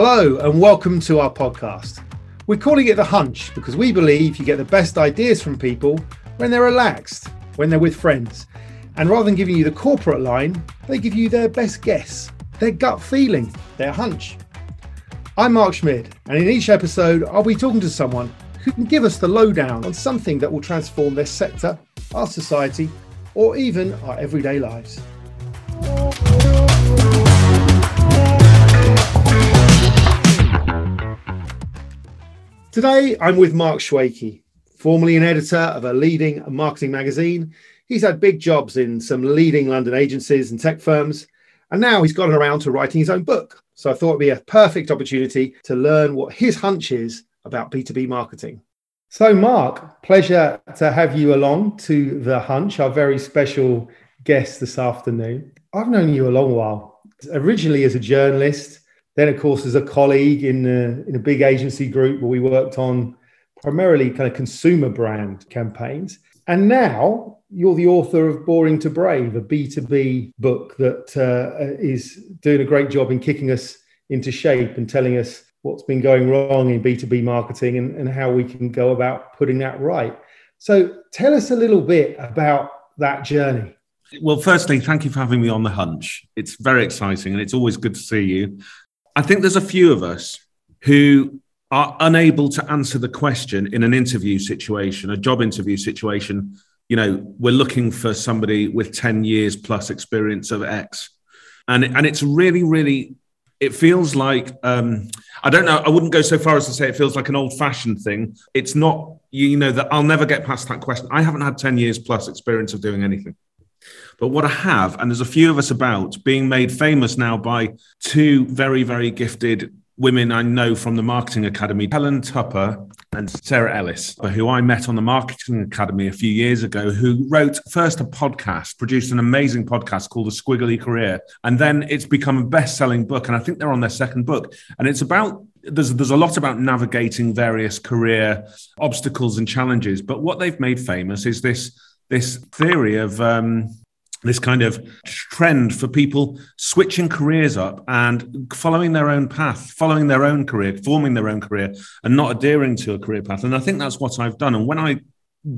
Hello, and welcome to our podcast. We're calling it The Hunch because we believe you get the best ideas from people when they're relaxed, when they're with friends. And rather than giving you the corporate line, they give you their best guess, their gut feeling, their hunch. I'm Mark Schmid, and in each episode, I'll be talking to someone who can give us the lowdown on something that will transform their sector, our society, or even our everyday lives. Today, I'm with Mark Choueke, formerly an editor of a leading marketing magazine. He's had big jobs in some leading London agencies and tech firms, and now he's gotten around to writing his own book. So I thought it'd be a perfect opportunity to learn what his hunch is about B2B marketing. So, Mark, pleasure to have you along to The Hunch, our very special guest this afternoon. I've known you a long while, originally as a journalist then, of course, as a colleague in a, in a big agency group where we worked on primarily kind of consumer brand campaigns. And now you're the author of Boring to Brave, a B2B book that uh, is doing a great job in kicking us into shape and telling us what's been going wrong in B2B marketing and, and how we can go about putting that right. So tell us a little bit about that journey. Well, firstly, thank you for having me on the hunch. It's very exciting and it's always good to see you. I think there's a few of us who are unable to answer the question in an interview situation, a job interview situation. You know, we're looking for somebody with 10 years plus experience of X. And, and it's really, really, it feels like, um, I don't know, I wouldn't go so far as to say it feels like an old fashioned thing. It's not, you know, that I'll never get past that question. I haven't had 10 years plus experience of doing anything. But what I have, and there's a few of us about, being made famous now by two very, very gifted women I know from the Marketing Academy, Helen Tupper and Sarah Ellis, who I met on the Marketing Academy a few years ago, who wrote first a podcast, produced an amazing podcast called The Squiggly Career. And then it's become a best selling book. And I think they're on their second book. And it's about there's there's a lot about navigating various career obstacles and challenges. But what they've made famous is this this theory of um, this kind of trend for people switching careers up and following their own path, following their own career, forming their own career, and not adhering to a career path. And I think that's what I've done. And when I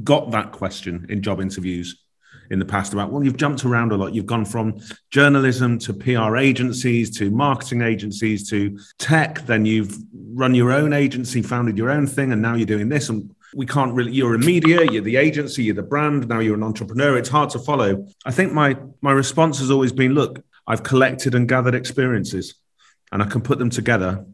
got that question in job interviews in the past about, well, you've jumped around a lot. You've gone from journalism to PR agencies to marketing agencies to tech. Then you've run your own agency, founded your own thing, and now you're doing this. And we can't really you're a media you're the agency you're the brand now you're an entrepreneur it's hard to follow. I think my my response has always been look i've collected and gathered experiences and i can put them together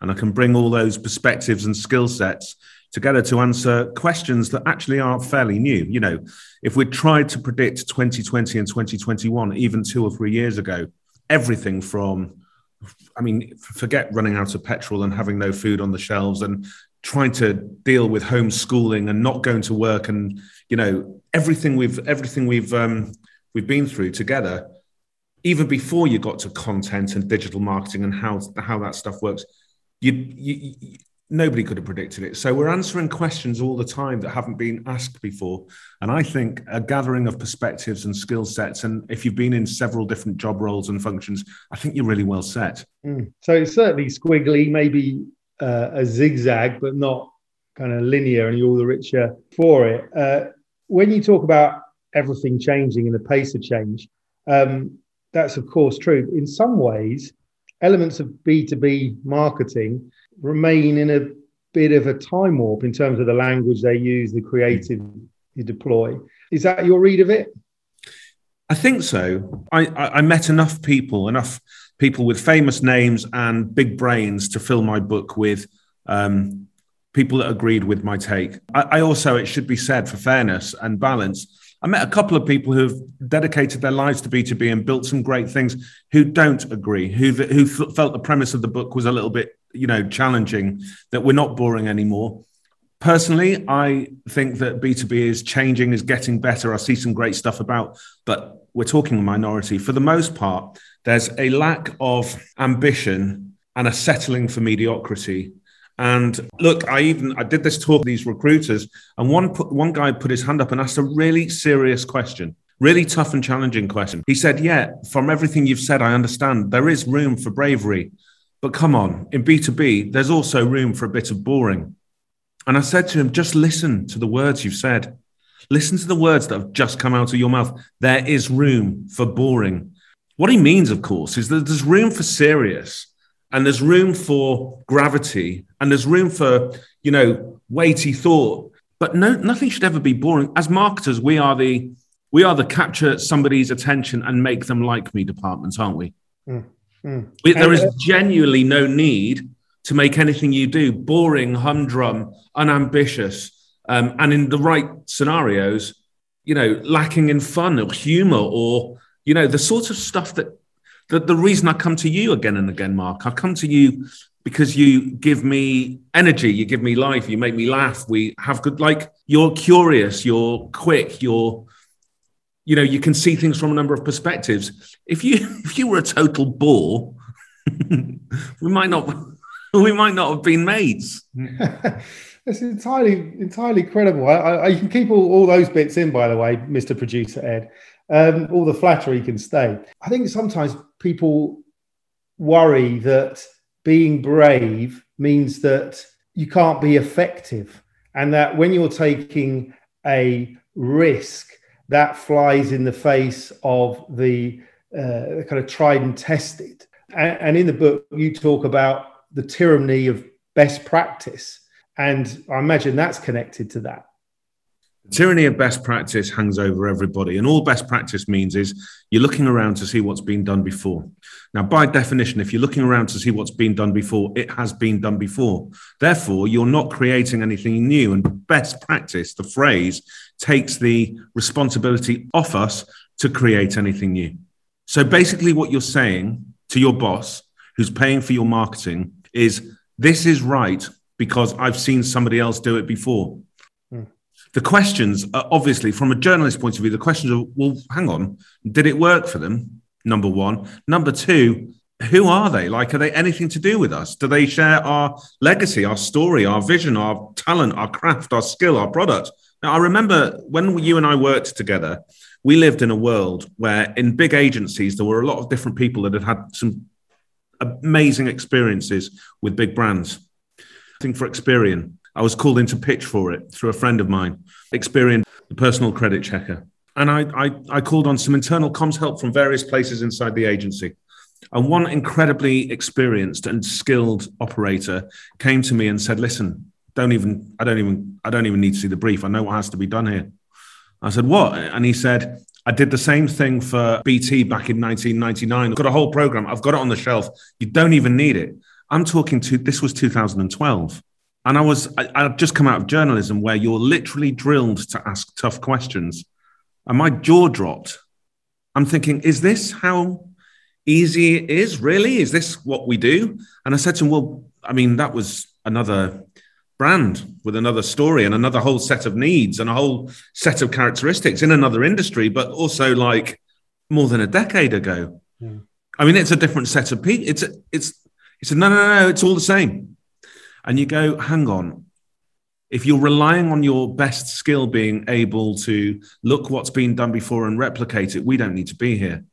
and i can bring all those perspectives and skill sets together to answer questions that actually are fairly new. You know if we tried to predict 2020 and 2021 even two or three years ago everything from I mean, forget running out of petrol and having no food on the shelves and trying to deal with homeschooling and not going to work and you know everything we've everything we've um, we've been through together even before you got to content and digital marketing and how how that stuff works you, you, you nobody could have predicted it. So we're answering questions all the time that haven't been asked before. And i think a gathering of perspectives and skill sets and if you've been in several different job roles and functions i think you're really well set. Mm. so it's certainly squiggly maybe uh, a zigzag, but not kind of linear, and you're all the richer for it. Uh, when you talk about everything changing and the pace of change, um, that's of course true. In some ways, elements of B2B marketing remain in a bit of a time warp in terms of the language they use, the creative you deploy. Is that your read of it? I think so. I, I, I met enough people, enough people with famous names and big brains to fill my book with um, people that agreed with my take. I, I, also, it should be said for fairness and balance, I met a couple of people who've dedicated their lives to B2B and built some great things who don't agree, who who felt the premise of the book was a little bit, you know, challenging, that we're not boring anymore. Personally, I think that B2B is changing, is getting better. I see some great stuff about, but we're talking minority. For the most part, there's a lack of ambition and a settling for mediocrity. And look, I even I did this talk to these recruiters, and one put, one guy put his hand up and asked a really serious question, really tough and challenging question. He said, "Yeah, from everything you've said, I understand there is room for bravery, But come on, in B2B, there's also room for a bit of boring. And I said to him, just listen to the words you've said. Listen to the words that have just come out of your mouth. There is room for boring. What he means, of course, is that there's room for serious and there's room for gravity and there's room for, you know, weighty thought. But no, nothing should ever be boring. As marketers, we are the we are the capture somebody's attention and make them like me departments, aren't we? Mm, mm. we there is genuinely no need to make anything you do boring, humdrum, unambitious, um, and in the right scenarios, you know, lacking in fun or humor or, you know, the sort of stuff that, that the reason I come to you again and again, Mark, I come to you because you give me energy, you give me life, you make me laugh. We have good, like, you're curious, you're quick, you're, you know, you can see things from a number of perspectives. If you, if you were a total bore, we might not we might not have been mates. It's entirely entirely credible. I, I, I, can keep all, all those bits in, by the way, Mr. Producer Ed. Um, all the flattery can stay. I think sometimes people worry that being brave means that you can't be effective, and that when you're taking a risk, that flies in the face of the uh, kind of tried and tested. And, and in the book, you talk about the tyranny of best practice. And I imagine that's connected to that. The tyranny of best practice hangs over everybody. And all best practice means is you're looking around to see what's been done before. Now, by definition, if you're looking around to see what's been done before, it has been done before. Therefore, you're not creating anything new. And best practice, the phrase, takes the responsibility off us to create anything new. So basically, what you're saying to your boss who's paying for your marketing is this is right because I've seen somebody else do it before. Hmm. The questions are obviously, from a journalist point of view, the questions are well, hang on, did it work for them? Number one. Number two, who are they? Like, are they anything to do with us? Do they share our legacy, our story, our vision, our talent, our craft, our skill, our product? Now, I remember when you and I worked together, we lived in a world where in big agencies, there were a lot of different people that had had some amazing experiences with big brands. I think for Experian, I was called in to pitch for it through a friend of mine, Experian, the personal credit checker. And I, I, I called on some internal comms help from various places inside the agency. And one incredibly experienced and skilled operator came to me and said, listen, don't even, I don't even, I don't even need to see the brief. I know what has to be done here. I said, what? And he said, I did the same thing for BT back in 1999. I've got a whole program. I've got it on the shelf. You don't even need it. I'm talking to this was 2012. And I was, I, I'd just come out of journalism where you're literally drilled to ask tough questions. And my jaw dropped. I'm thinking, is this how easy it is? Really? Is this what we do? And I said to him, well, I mean, that was another brand with another story and another whole set of needs and a whole set of characteristics in another industry, but also like more than a decade ago. Yeah. I mean, it's a different set of people. It's a, it's it's said, no, no, no, it's all the same. And you go, hang on. If you're relying on your best skill being able to look what's been done before and replicate it, we don't need to be here.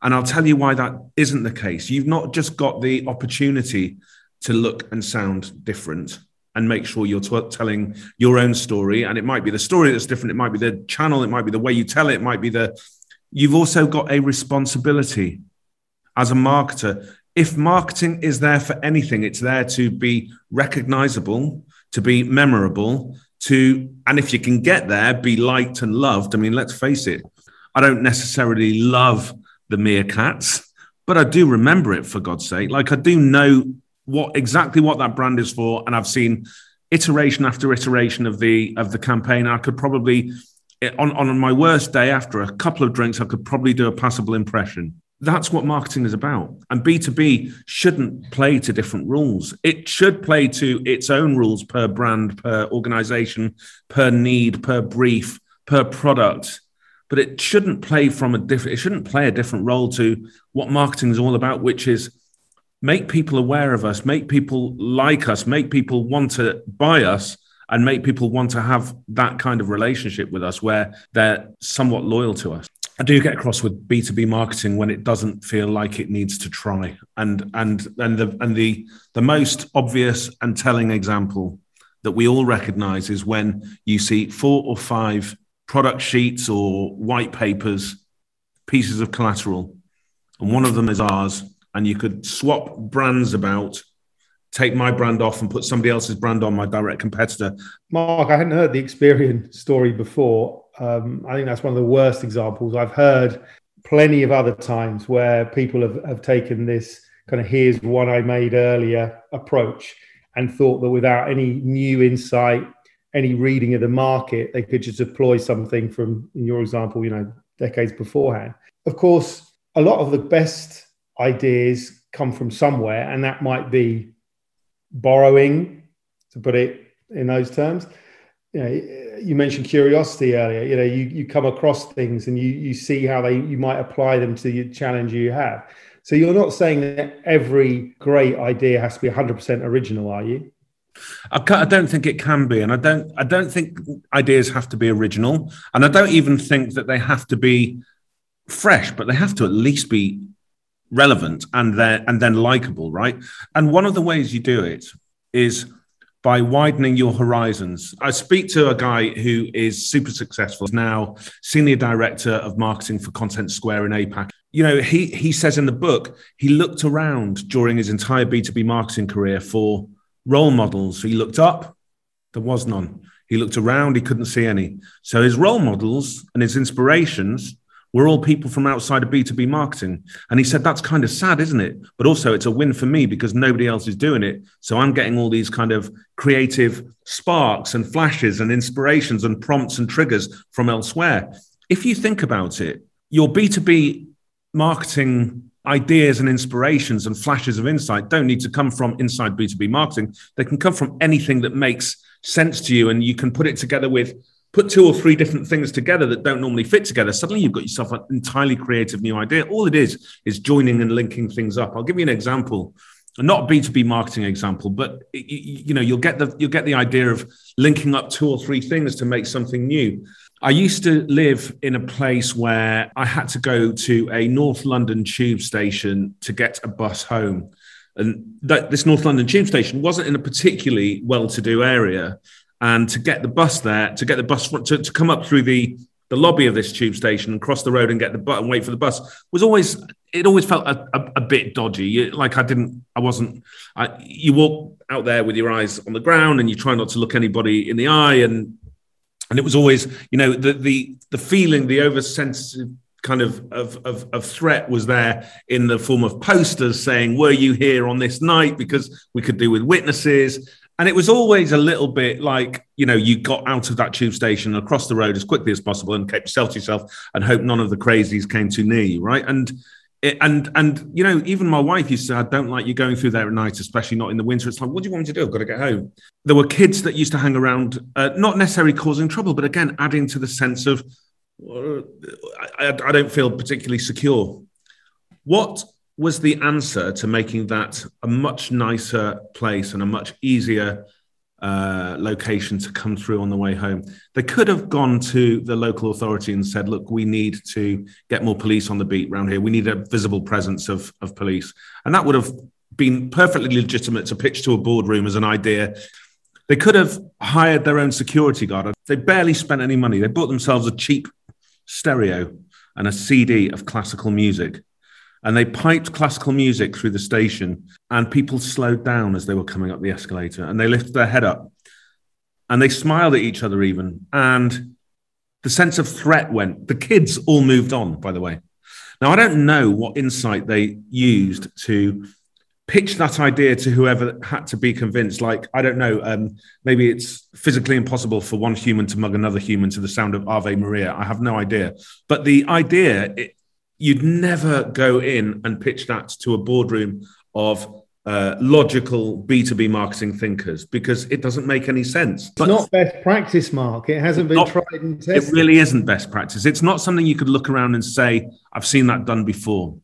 And I'll tell you why that isn't the case. You've not just got the opportunity to look and sound different and make sure you're t- telling your own story. And it might be the story that's different. It might be the channel. It might be the way you tell it. It might be the. You've also got a responsibility as a marketer. If marketing is there for anything, it's there to be recognizable, to be memorable, to, and if you can get there, be liked and loved. I mean, let's face it, I don't necessarily love the meerkats, but I do remember it for God's sake. Like I do know what exactly what that brand is for, and I've seen iteration after iteration of the of the campaign. I could probably on on my worst day after a couple of drinks, I could probably do a passable impression. That's what marketing is about. And B2B shouldn't play to different rules. It should play to its own rules per brand, per organization, per need, per brief, per product. But it shouldn't play from a different, it shouldn't play a different role to what marketing is all about, which is make people aware of us, make people like us, make people want to buy us, and make people want to have that kind of relationship with us where they're somewhat loyal to us. I do get across with B two B marketing when it doesn't feel like it needs to try, and and and the and the the most obvious and telling example that we all recognise is when you see four or five product sheets or white papers, pieces of collateral, and one of them is ours, and you could swap brands about take my brand off and put somebody else's brand on my direct competitor. Mark, I hadn't heard the Experian story before. Um, I think that's one of the worst examples. I've heard plenty of other times where people have, have taken this kind of here's one I made earlier approach and thought that without any new insight, any reading of the market, they could just deploy something from, in your example, you know, decades beforehand. Of course, a lot of the best ideas come from somewhere, and that might be borrowing, to put it in those terms. You know, you mentioned curiosity earlier. You know, you, you come across things and you you see how they you might apply them to the challenge you have. So you're not saying that every great idea has to be 100% original, are you? I, I, don't think it can be, and I don't. I don't think ideas have to be original, and I don't even think that they have to be fresh. But they have to at least be relevant and then and then likable, right? And one of the ways you do it is by widening your horizons. I speak to a guy who is super successful now, senior director of marketing for Contentsquare in APAC. You know, he he says in the book he looked around during his entire B2B marketing career for role models. He looked up, there was none. He looked around, he couldn't see any. So his role models and his inspirations we're all people from outside of B2B marketing. And he said, that's kind of sad, isn't it? But also, it's a win for me because nobody else is doing it. So I'm getting all these kind of creative sparks and flashes and inspirations and prompts and triggers from elsewhere. If you think about it, your B2B marketing ideas and inspirations and flashes of insight don't need to come from inside B2B marketing. They can come from anything that makes sense to you and you can put it together with put two or three different things together that don't normally fit together, suddenly you've got yourself an entirely creative new idea. All it is is joining and linking things up. I'll give you an example, not a B2B marketing example, but you, you know, you'll get the you'll get the idea of linking up two or three things to make something new. I used to live in a place where I had to go to a North London tube station to get a bus home. And that, this North London tube station wasn't in a particularly well to do area and to get the bus there, to get the bus to, to come up through the the lobby of this tube station and cross the road and get the bus and wait for the bus was always it always felt a, a, a bit dodgy. like I didn't, I wasn't. I, you walk out there with your eyes on the ground and you try not to look anybody in the eye, and and it was always, you know, the the the feeling, the oversensitive kind of, of, of, of, threat was there in the form of posters saying, Were you here on this night? Because we could do with witnesses. And it was always a little bit like, you know, you got out of that tube station across the road as quickly as possible and kept yourself to yourself and hope none of the crazies came too near you, right? And and and you know, even my wife used to say, I don't like you going through there at night, especially not in the winter. It's like, what do you want me to do? I've got to get home. There were kids that used to hang around, uh, not necessarily causing trouble, but again, adding to the sense of uh, I, I don't feel particularly secure. What was the answer to making that a much nicer place and a much easier uh, location to come through on the way home. They could have gone to the local authority and said, look, we need to get more police on the beat around here. We need a visible presence of, of police. And that would have been perfectly legitimate to pitch to a boardroom as an idea. They could have hired their own security guard. They barely spent any money. They bought themselves a cheap stereo and a CD of classical music and they piped classical music through the station and people slowed down as they were coming up the escalator and they lifted their head up and they smiled at each other even and the sense of threat went. The kids all moved on by the way. Now i don't know what insight they used to pitch that idea to whoever had to be convinced. Like i don't know um, maybe it's physically impossible for one human to mug another human to the sound of ave maria. I have no idea. But the idea it, you'd never go in and pitch that to a boardroom of uh, logical B2B marketing thinkers because it doesn't make any sense. But it's not best practice, Mark. It hasn't been not, tried and tested. It really isn't best practice. It's not something you could look around and say, I've seen that done before.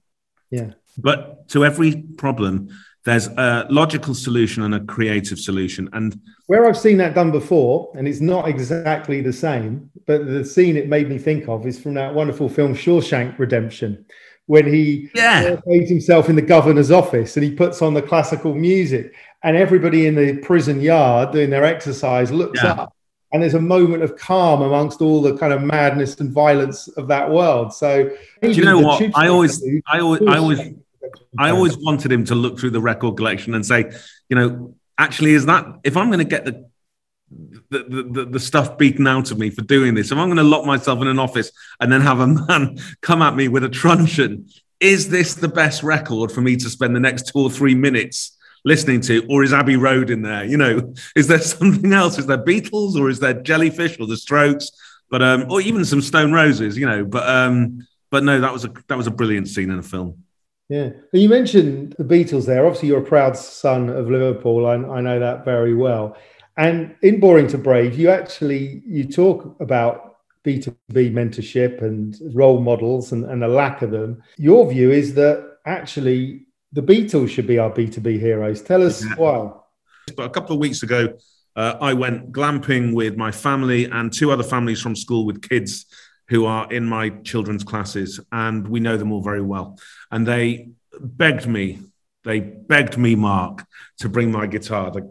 Yeah. But to every problem, There's a logical solution and a creative solution. And where I've seen that done before, and it's not exactly the same, but the scene it made me think of is from that wonderful film Shawshank Redemption, when he yeah. finds himself in the governor's office and he puts on the classical music, and everybody in the prison yard doing their exercise looks yeah. up. And there's a moment of calm amongst all the kind of madness and violence of that world. So, do you know what? I always, I always, I always, I always wanted him to look through the record collection and say, you know, actually, is that if I'm going to get the the, the, the, stuff beaten out of me for doing this, if I'm going to lock myself in an office and then have a man come at me with a truncheon, is this the best record for me to spend the next two or three minutes listening to? Or is Abbey Road in there? You know, is there something else? Is there Beatles or is there Jellyfish or the Strokes? But um, or even some Stone Roses, you know. But um, but no, that was a that was a brilliant scene in the film. Yeah. You mentioned the Beatles there. Obviously, you're a proud son of Liverpool. I, I know that very well. And in Boring to Brave, you actually you talk about B2B mentorship and role models and, and the lack of them. Your view is that actually the Beatles should be our B2B heroes. Tell us yeah. why. But a couple of weeks ago, uh, I went glamping with my family and two other families from school with kids who are in my children's classes, and we know them all very well. And they begged me, they begged me, Mark, to bring my guitar. of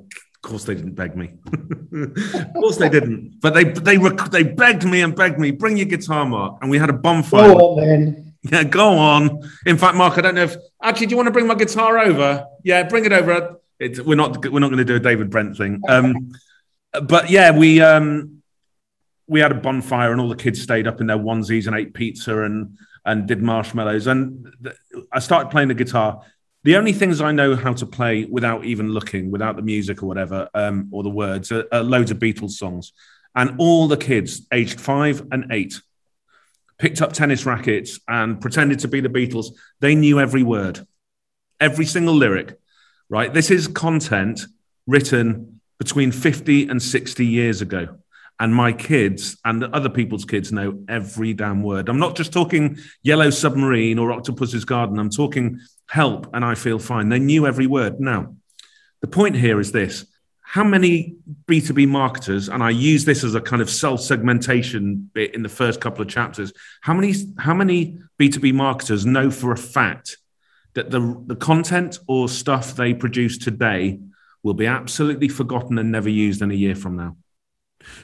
course, they didn't beg me. of course, they didn't. But they they they begged me and begged me, bring your guitar, Mark. And we had a bonfire. Go on, then. Yeah, go on. In fact, Mark, I don't know if actually, do you want to bring my guitar over? Yeah, bring it over. It, we're not we're not going to do a David Brent thing. Um, but yeah, we um, we had a bonfire and all the kids stayed up in their onesies and ate pizza and and did marshmallows. And th- I started playing the guitar. The only things I know how to play without even looking, without the music or whatever, um, or the words, are, are loads of Beatles songs. And all the kids, aged five and eight, picked up tennis rackets and pretended to be the Beatles. They knew every word, every single lyric, right? This is content written between 50 and 60 years ago and my kids and other people's kids know every damn word. I'm not just talking Yellow Submarine or Octopus's Garden. I'm talking Help and I Feel Fine. They knew every word. Now, the point here is this how many B2B marketers, and I use this as a kind of self segmentation bit in the first couple of chapters, how many, how many B2B marketers know for a fact that the, the content or stuff they produce today will be absolutely forgotten and never used in a year from now?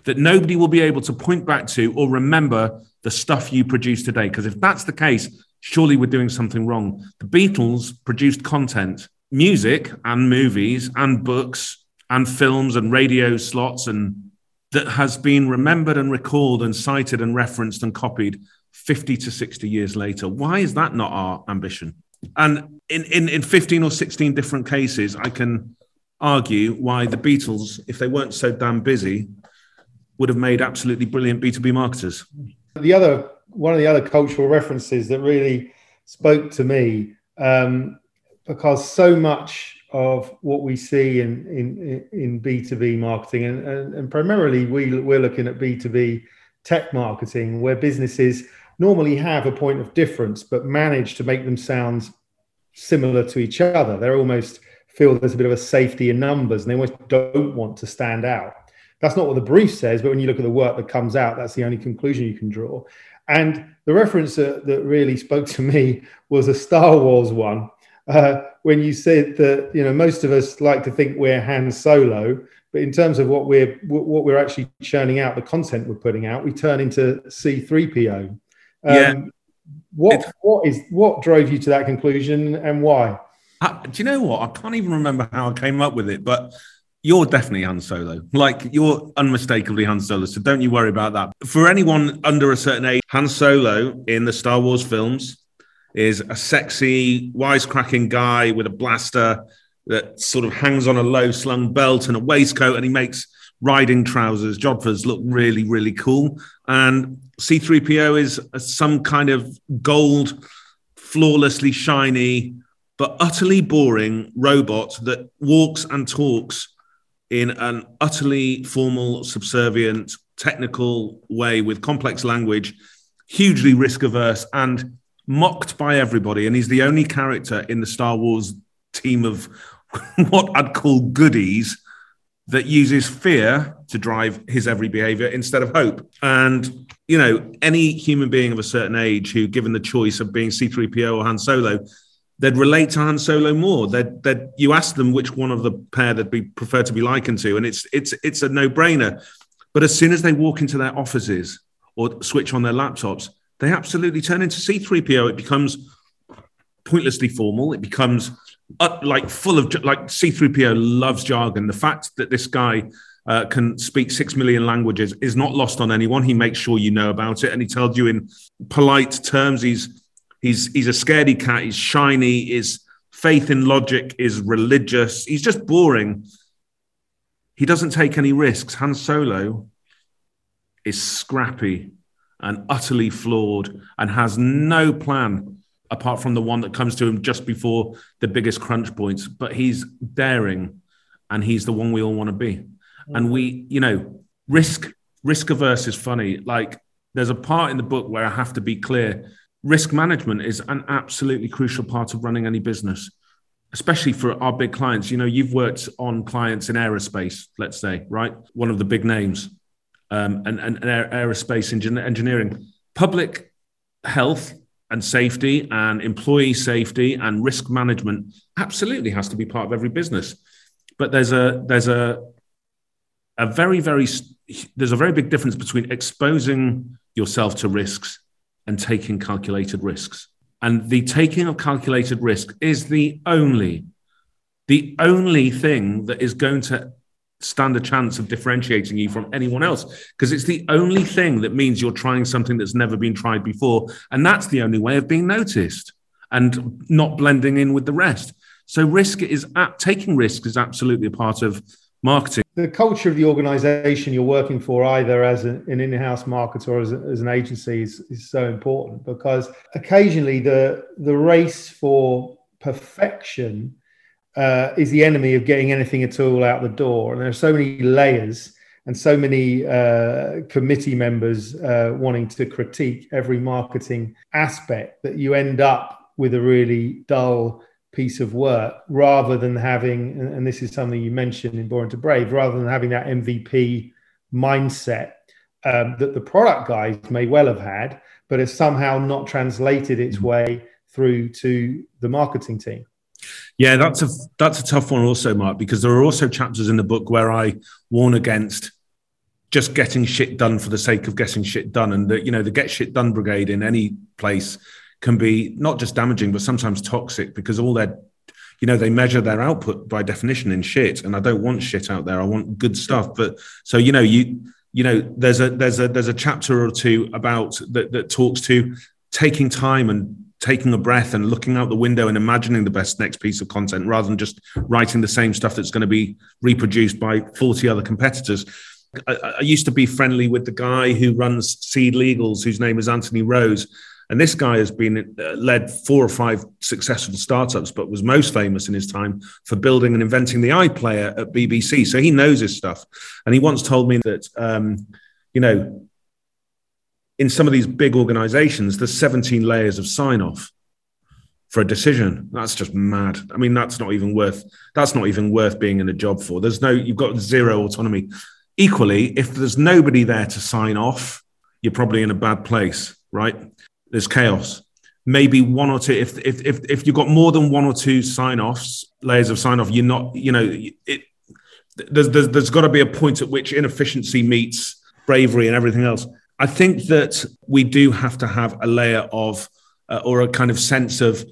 That nobody will be able to point back to or remember the stuff you produced today. Because if that's the case, surely we're doing something wrong. The Beatles produced content, music and movies and books and films and radio slots and that has been remembered and recalled and cited and referenced and copied 50 to 60 years later. Why is that not our ambition? And in, in, in 15 or 16 different cases, I can argue why the Beatles, if they weren't so damn busy, would have made absolutely brilliant B2B marketers. The other one of the other cultural references that really spoke to me, um, because so much of what we see in in, in B2B marketing, and, and, and primarily we, we're looking at B2B tech marketing, where businesses normally have a point of difference, but manage to make them sound similar to each other. They're almost feel there's a bit of a safety in numbers, and they almost don't want to stand out. That's not what the brief says, but when you look at the work that comes out, that's the only conclusion you can draw. And the reference that, that really spoke to me was a Star Wars one, uh, when you said that you know most of us like to think we're Han Solo, but in terms of what we're what we're actually churning out, the content we're putting out, we turn into C3PO. Um, yeah. What it's, what is what drove you to that conclusion and why? Uh, do you know what? I can't even remember how I came up with it, but you're definitely Han Solo. Like you're unmistakably Han Solo. So don't you worry about that. For anyone under a certain age, Han Solo in the Star Wars films is a sexy, wisecracking guy with a blaster that sort of hangs on a low slung belt and a waistcoat, and he makes riding trousers, jodhpurs look really, really cool. And C3PO is some kind of gold, flawlessly shiny, but utterly boring robot that walks and talks in an utterly formal, subservient, technical way with complex language, hugely risk averse, and mocked by everybody. And he's the only character in the Star Wars team of what I'd call goodies that uses fear to drive his every behavior instead of hope. And, you know, any human being of a certain age who, given the choice of being C3PO or Han Solo, they'd relate to Han Solo more. They'd, they'd, you ask them which one of the pair they'd be prefer to be likened to, and it's it's it's a no brainer. But as soon as they walk into their offices or switch on their laptops, they absolutely turn into C3PO. It becomes pointlessly formal. It becomes uh, like full of like C3PO loves jargon. The fact that this guy uh, can speak six million languages is not lost on anyone. He makes sure you know about it, and he tells you in polite terms. He's he's he's a scaredy cat. He's shiny. His faith in logic is religious. He's just boring. He doesn't take any risks. Han Solo is scrappy and utterly flawed and has no plan apart from the one that comes to him just before the biggest crunch points. But he's daring, and he's the one we all want to be. And we, you know, risk risk averse is funny. Like there's a part in the book where I have to be clear. Risk management is an absolutely crucial part of running any business, especially for our big clients. You know, you've worked on clients in aerospace, let's say, right? One of the big names, um, and, and, and aerospace engineering. Public health and safety and employee safety and risk management absolutely has to be part of every business but there's a there's a a very very there's a very big difference between exposing yourself to risks and taking calculated risks. And the taking of calculated risk is the only the only thing that is going to stand a chance of differentiating you from anyone else because it's the only thing that means you're trying something that's never been tried before and that's the only way of being noticed and not blending in with the rest. So risk is at, taking risk is absolutely a part of marketing the culture of the organization you're working for either as an, in-house marketer or as, a, as an agency is, is so important because occasionally the the race for perfection uh, is the enemy of getting anything at all out the door. And there are so many layers and so many uh, committee members uh, wanting to critique every marketing aspect that you end up with a really dull piece of work rather than having, and this is something you mentioned in Born to Brave, rather than having that MVP mindset um, that the product guys may well have had, but has somehow not translated its mm-hmm. way through to the marketing team. Yeah, that's a that's a tough one also, Mark, because there are also chapters in the book where I warn against just getting shit done for the sake of getting shit done, and the you know the get shit done brigade in any place can be not just damaging but sometimes toxic because all their you know they measure their output by definition in shit, and I don't want shit out there. I want good stuff. But so you know you you know there's a there's a there's a chapter or two about that that talks to taking time and taking a breath and looking out the window and imagining the best next piece of content rather than just writing the same stuff that's going to be reproduced by 40 other competitors. I, I, used to be friendly with the guy who runs SeedLegals, whose name is Anthony Rose. And this guy has been uh, led four or five successful startups, but was most famous in his time for building and inventing the iPlayer at BBC. So he knows his stuff. And he once told me that, um, you know, in some of these big organizations, there's 17 layers of sign off for a decision. That's just mad. I mean, that's not even worth that's not even worth being in a job for. There's no you've got zero autonomy. Equally, if there's nobody there to sign off, you're probably in a bad place, right? There's chaos. Maybe one or two. If if if, if you've got more than one or two sign offs, layers of sign off, you're not. You know, it. There's there's, there's got to be a point at which inefficiency meets bravery and everything else. I think that we do have to have a layer of, uh, or a kind of sense of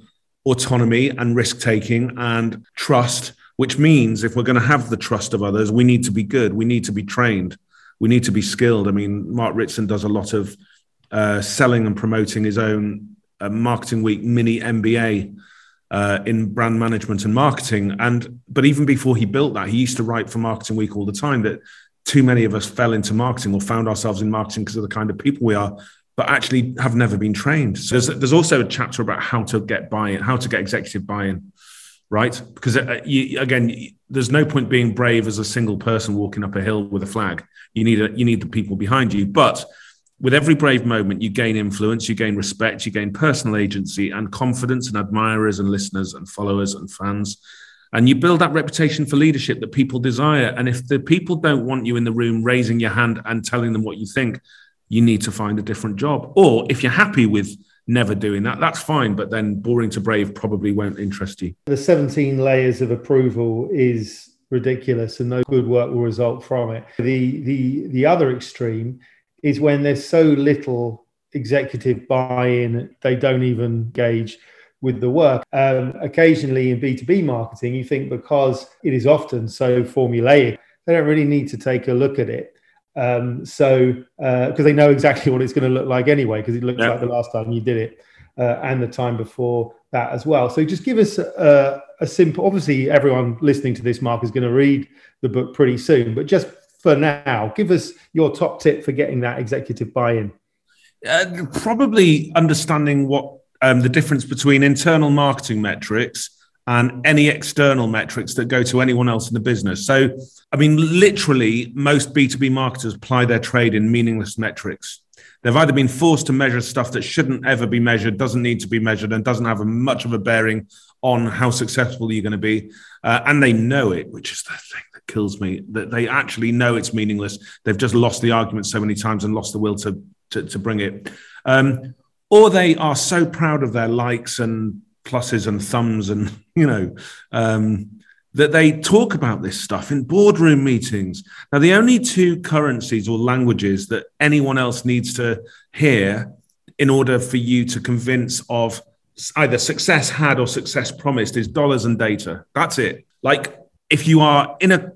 autonomy and risk taking and trust, which means if we're going to have the trust of others, we need to be good. We need to be trained. We need to be skilled. I mean, Mark Ritson does a lot of uh, selling and promoting his own uh, Marketing Week mini MBA. Uh, in brand management and marketing, and but even before he built that, he used to write for Marketing Week all the time. That too many of us fell into marketing or found ourselves in marketing because of the kind of people we are, but actually have never been trained. So there's, there's also a chapter about how to get buy-in, how to get executive buy-in, right? Because uh, you, again, there's no point being brave as a single person walking up a hill with a flag. You need a, you need the people behind you, but with every brave moment, you gain influence, you gain respect, you gain personal agency and confidence and admirers and listeners and followers and fans and you build that reputation for leadership that people desire. And if the people don't want you in the room raising your hand and telling them what you think, you need to find a different job. Or if you're happy with never doing that, that's fine. But then boring to brave probably won't interest you. The 17 layers of approval is ridiculous and no good work will result from it. The the the other extreme is when there's so little executive buy-in, they don't even engage with the work. Um, occasionally in B2B marketing, you think because it is often so formulaic, they don't really need to take a look at it. Um, so, because uh, they know exactly what it's going to look like anyway, because it looks yeah. like the last time you did it uh, and the time before that as well. So, just give us a, a simple, obviously, everyone listening to this, Mark, is going to read the book pretty soon, but just for now, give us your top tip for getting that executive buy in. Uh, probably understanding what um, the difference between internal marketing metrics and any external metrics that go to anyone else in the business. So, I mean, literally, most B2B marketers ply their trade in meaningless metrics. They've either been forced to measure stuff that shouldn't ever be measured, doesn't need to be measured, and doesn't have a, much of a bearing on how successful you're going to be. Uh, and they know it, which is the thing kills me, that they actually know it's meaningless. They've just lost the argument so many times and lost the will to, to, to bring it. Um, or they are so proud of their likes and pluses and thumbs and you know um, that they talk about this stuff in boardroom meetings now the only two currencies or languages that anyone else needs to hear in order for you to convince of either success had or success promised is dollars and data that's it like if you are in a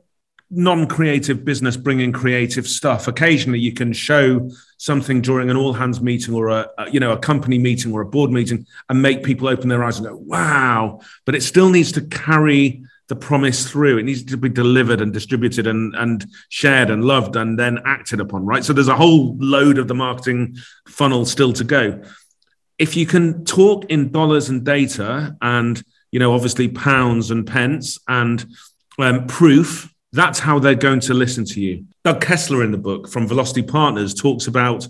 non-creative business bringing creative stuff. Occasionally you can show something during an all hands meeting or a, a, you know a company meeting or a board meeting and make people open their eyes and go wow. But it still needs to carry the promise through. It needs to be delivered and distributed and and shared and loved and then acted upon right? So there's a whole load of the marketing funnel still to go. If you can talk in dollars and data and you know obviously pounds and pence and um, proof that's how they're going to listen to you. Doug Kessler in the book from Velocity Partners talks about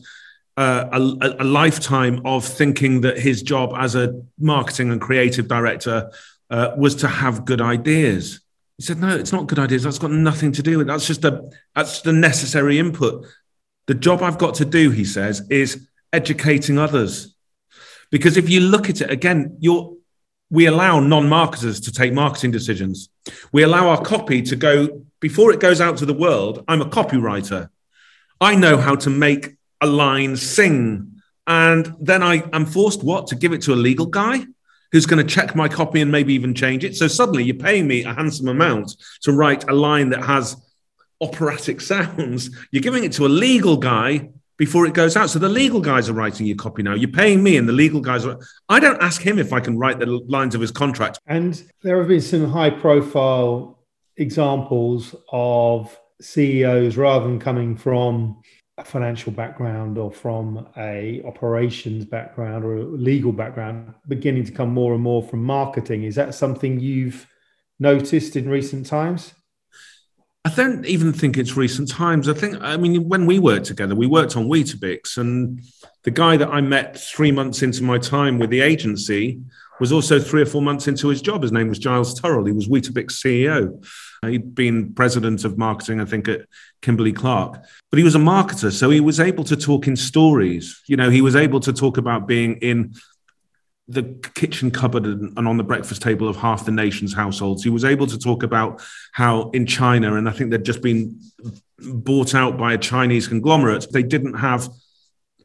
uh, a, a, lifetime of thinking that his job as a marketing and creative director uh, was to have good ideas. He said, "No, it's not good ideas. That's got nothing to do with. It. That's just a that's the necessary input. The job I've got to do," he says, "is educating others." Because if you look at it again, you're we allow non-marketers to take marketing decisions. We allow our copy to go before it goes out to the world. I'm a copywriter. I know how to make a line sing, and then I am forced what to give it to a legal guy who's going to check my copy and maybe even change it. So suddenly you're paying me a handsome amount to write a line that has operatic sounds. You're giving it to a legal guy before it goes out. So the legal guys are writing your copy now. You're paying me, and the legal guys are. I don't ask him if I can write the lines of his contract. And there have been some high profile examples of CEOs rather than coming from a financial background or from a operations background or a legal background beginning to come more and more from marketing is that something you've noticed in recent times I don't even think it's recent times. I think, I mean, when we worked together, we worked on Weetabix, and the guy that I met three months into my time with the agency was also three or four months into his job. His name was Giles Turrell. He was Weetabix CEO. Uh, he'd been president of marketing, I think, at Kimberly Clark. But he was a marketer, so he was able to talk in stories. You know, he was able to talk about being in the kitchen cupboard and, on the breakfast table of half the nation's households. He was able to talk about how in China, and I think they'd just been bought out by a Chinese conglomerate, they didn't have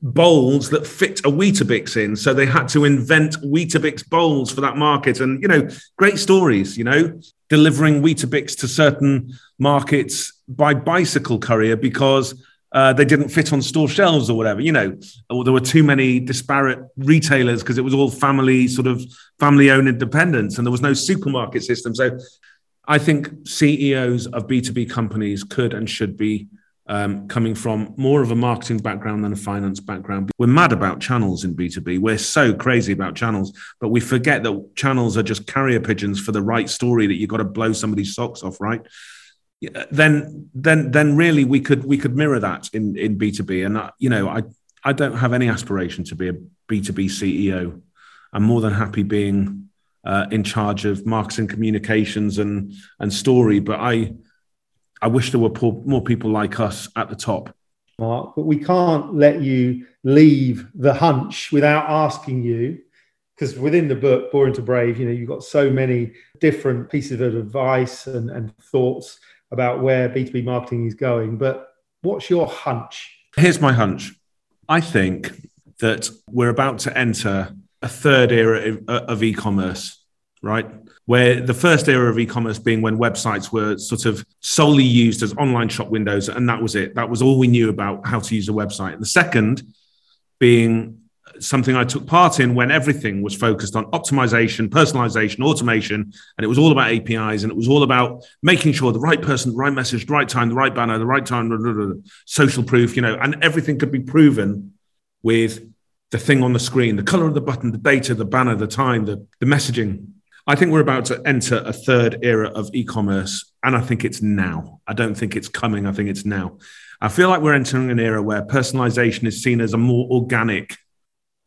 bowls that fit a Weetabix in. So they had to invent Weetabix bowls for that market. And, you know, great stories, you know, delivering Weetabix to certain markets by bicycle courier because uh, they didn't fit on store shelves or whatever, you know, or there were too many disparate retailers because it was all family sort of family owned independence and there was no supermarket system. So I think CEOs of B2B companies could and should be um, coming from more of a marketing background than a finance background. We're mad about channels in B2B. We're so crazy about channels, but we forget that channels are just carrier pigeons for the right story that you've got to blow somebody's socks off, right? Then then then really we could we could mirror that in in b2b and you know i i don't have any aspiration to be a b2b ceo i'm more than happy being uh, in charge of marketing communications and and story. But I I wish there were more people like us at the top. Mark, but we can't let you leave the hunch without asking you because within the book boring to brave you know you've got so many different pieces of advice and, and thoughts about where b2b marketing is going but what's your hunch? Here's my hunch. I think that we're about to enter a third era of e-commerce right? Where the first era of e-commerce being when websites were sort of solely used as online shop windows and that was it. That was all we knew about how to use a website. And the second being something I took part in when everything was focused on optimization, personalization, automation, and it was all about APIs and it was all about making sure the right person, the right message, the right time, the right banner, the right time, blah, blah, blah, social proof, you know, and everything could be proven with the thing on the screen, the color of the button, the data, the banner, the time, the, the messaging. I think we're about to enter a third era of e-commerce, and I think it's now. I don't think it's coming. I think it's now. I feel like we're entering an era where personalization is seen as a more organic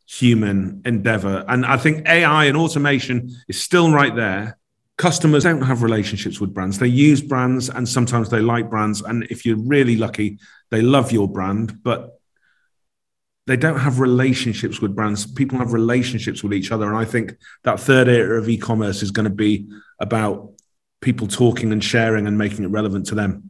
human endeavor. And I think AI and automation is still right there. Customers don't have relationships with brands. They use brands and sometimes they like brands. And if you're really lucky, they love your brand, but they don't have relationships with brands. People have relationships with each other. And I think that third era of e commerce is going to be about people talking and sharing and making it relevant to them.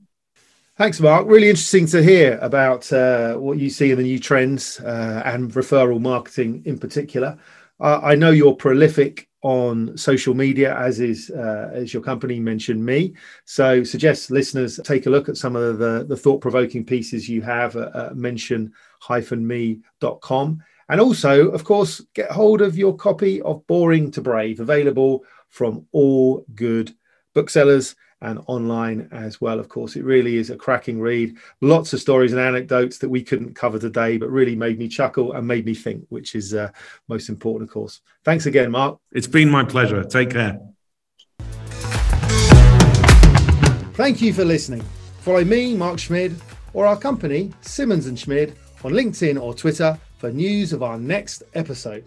Thanks, Mark. Really interesting to hear about uh, what you see in the new trends uh, and referral marketing in particular. Uh, I know you're prolific on social media, as is uh, as your company Mention Me. So, suggest listeners take a look at some of the, the thought provoking pieces you have at, mention-me.com. And also, of course, get hold of your copy of Boring to Brave, available from all good booksellers and online as well. Of course, it really is a cracking read. Lots of stories and anecdotes that we couldn't cover today, but really made me chuckle and made me think, which is uh, most important, of course. Thanks again, Mark. It's been my pleasure. Take care. Thank you for listening. Follow me, Mark Schmid, or our company, Simmons and Schmid, on LinkedIn or Twitter for news of our next episode.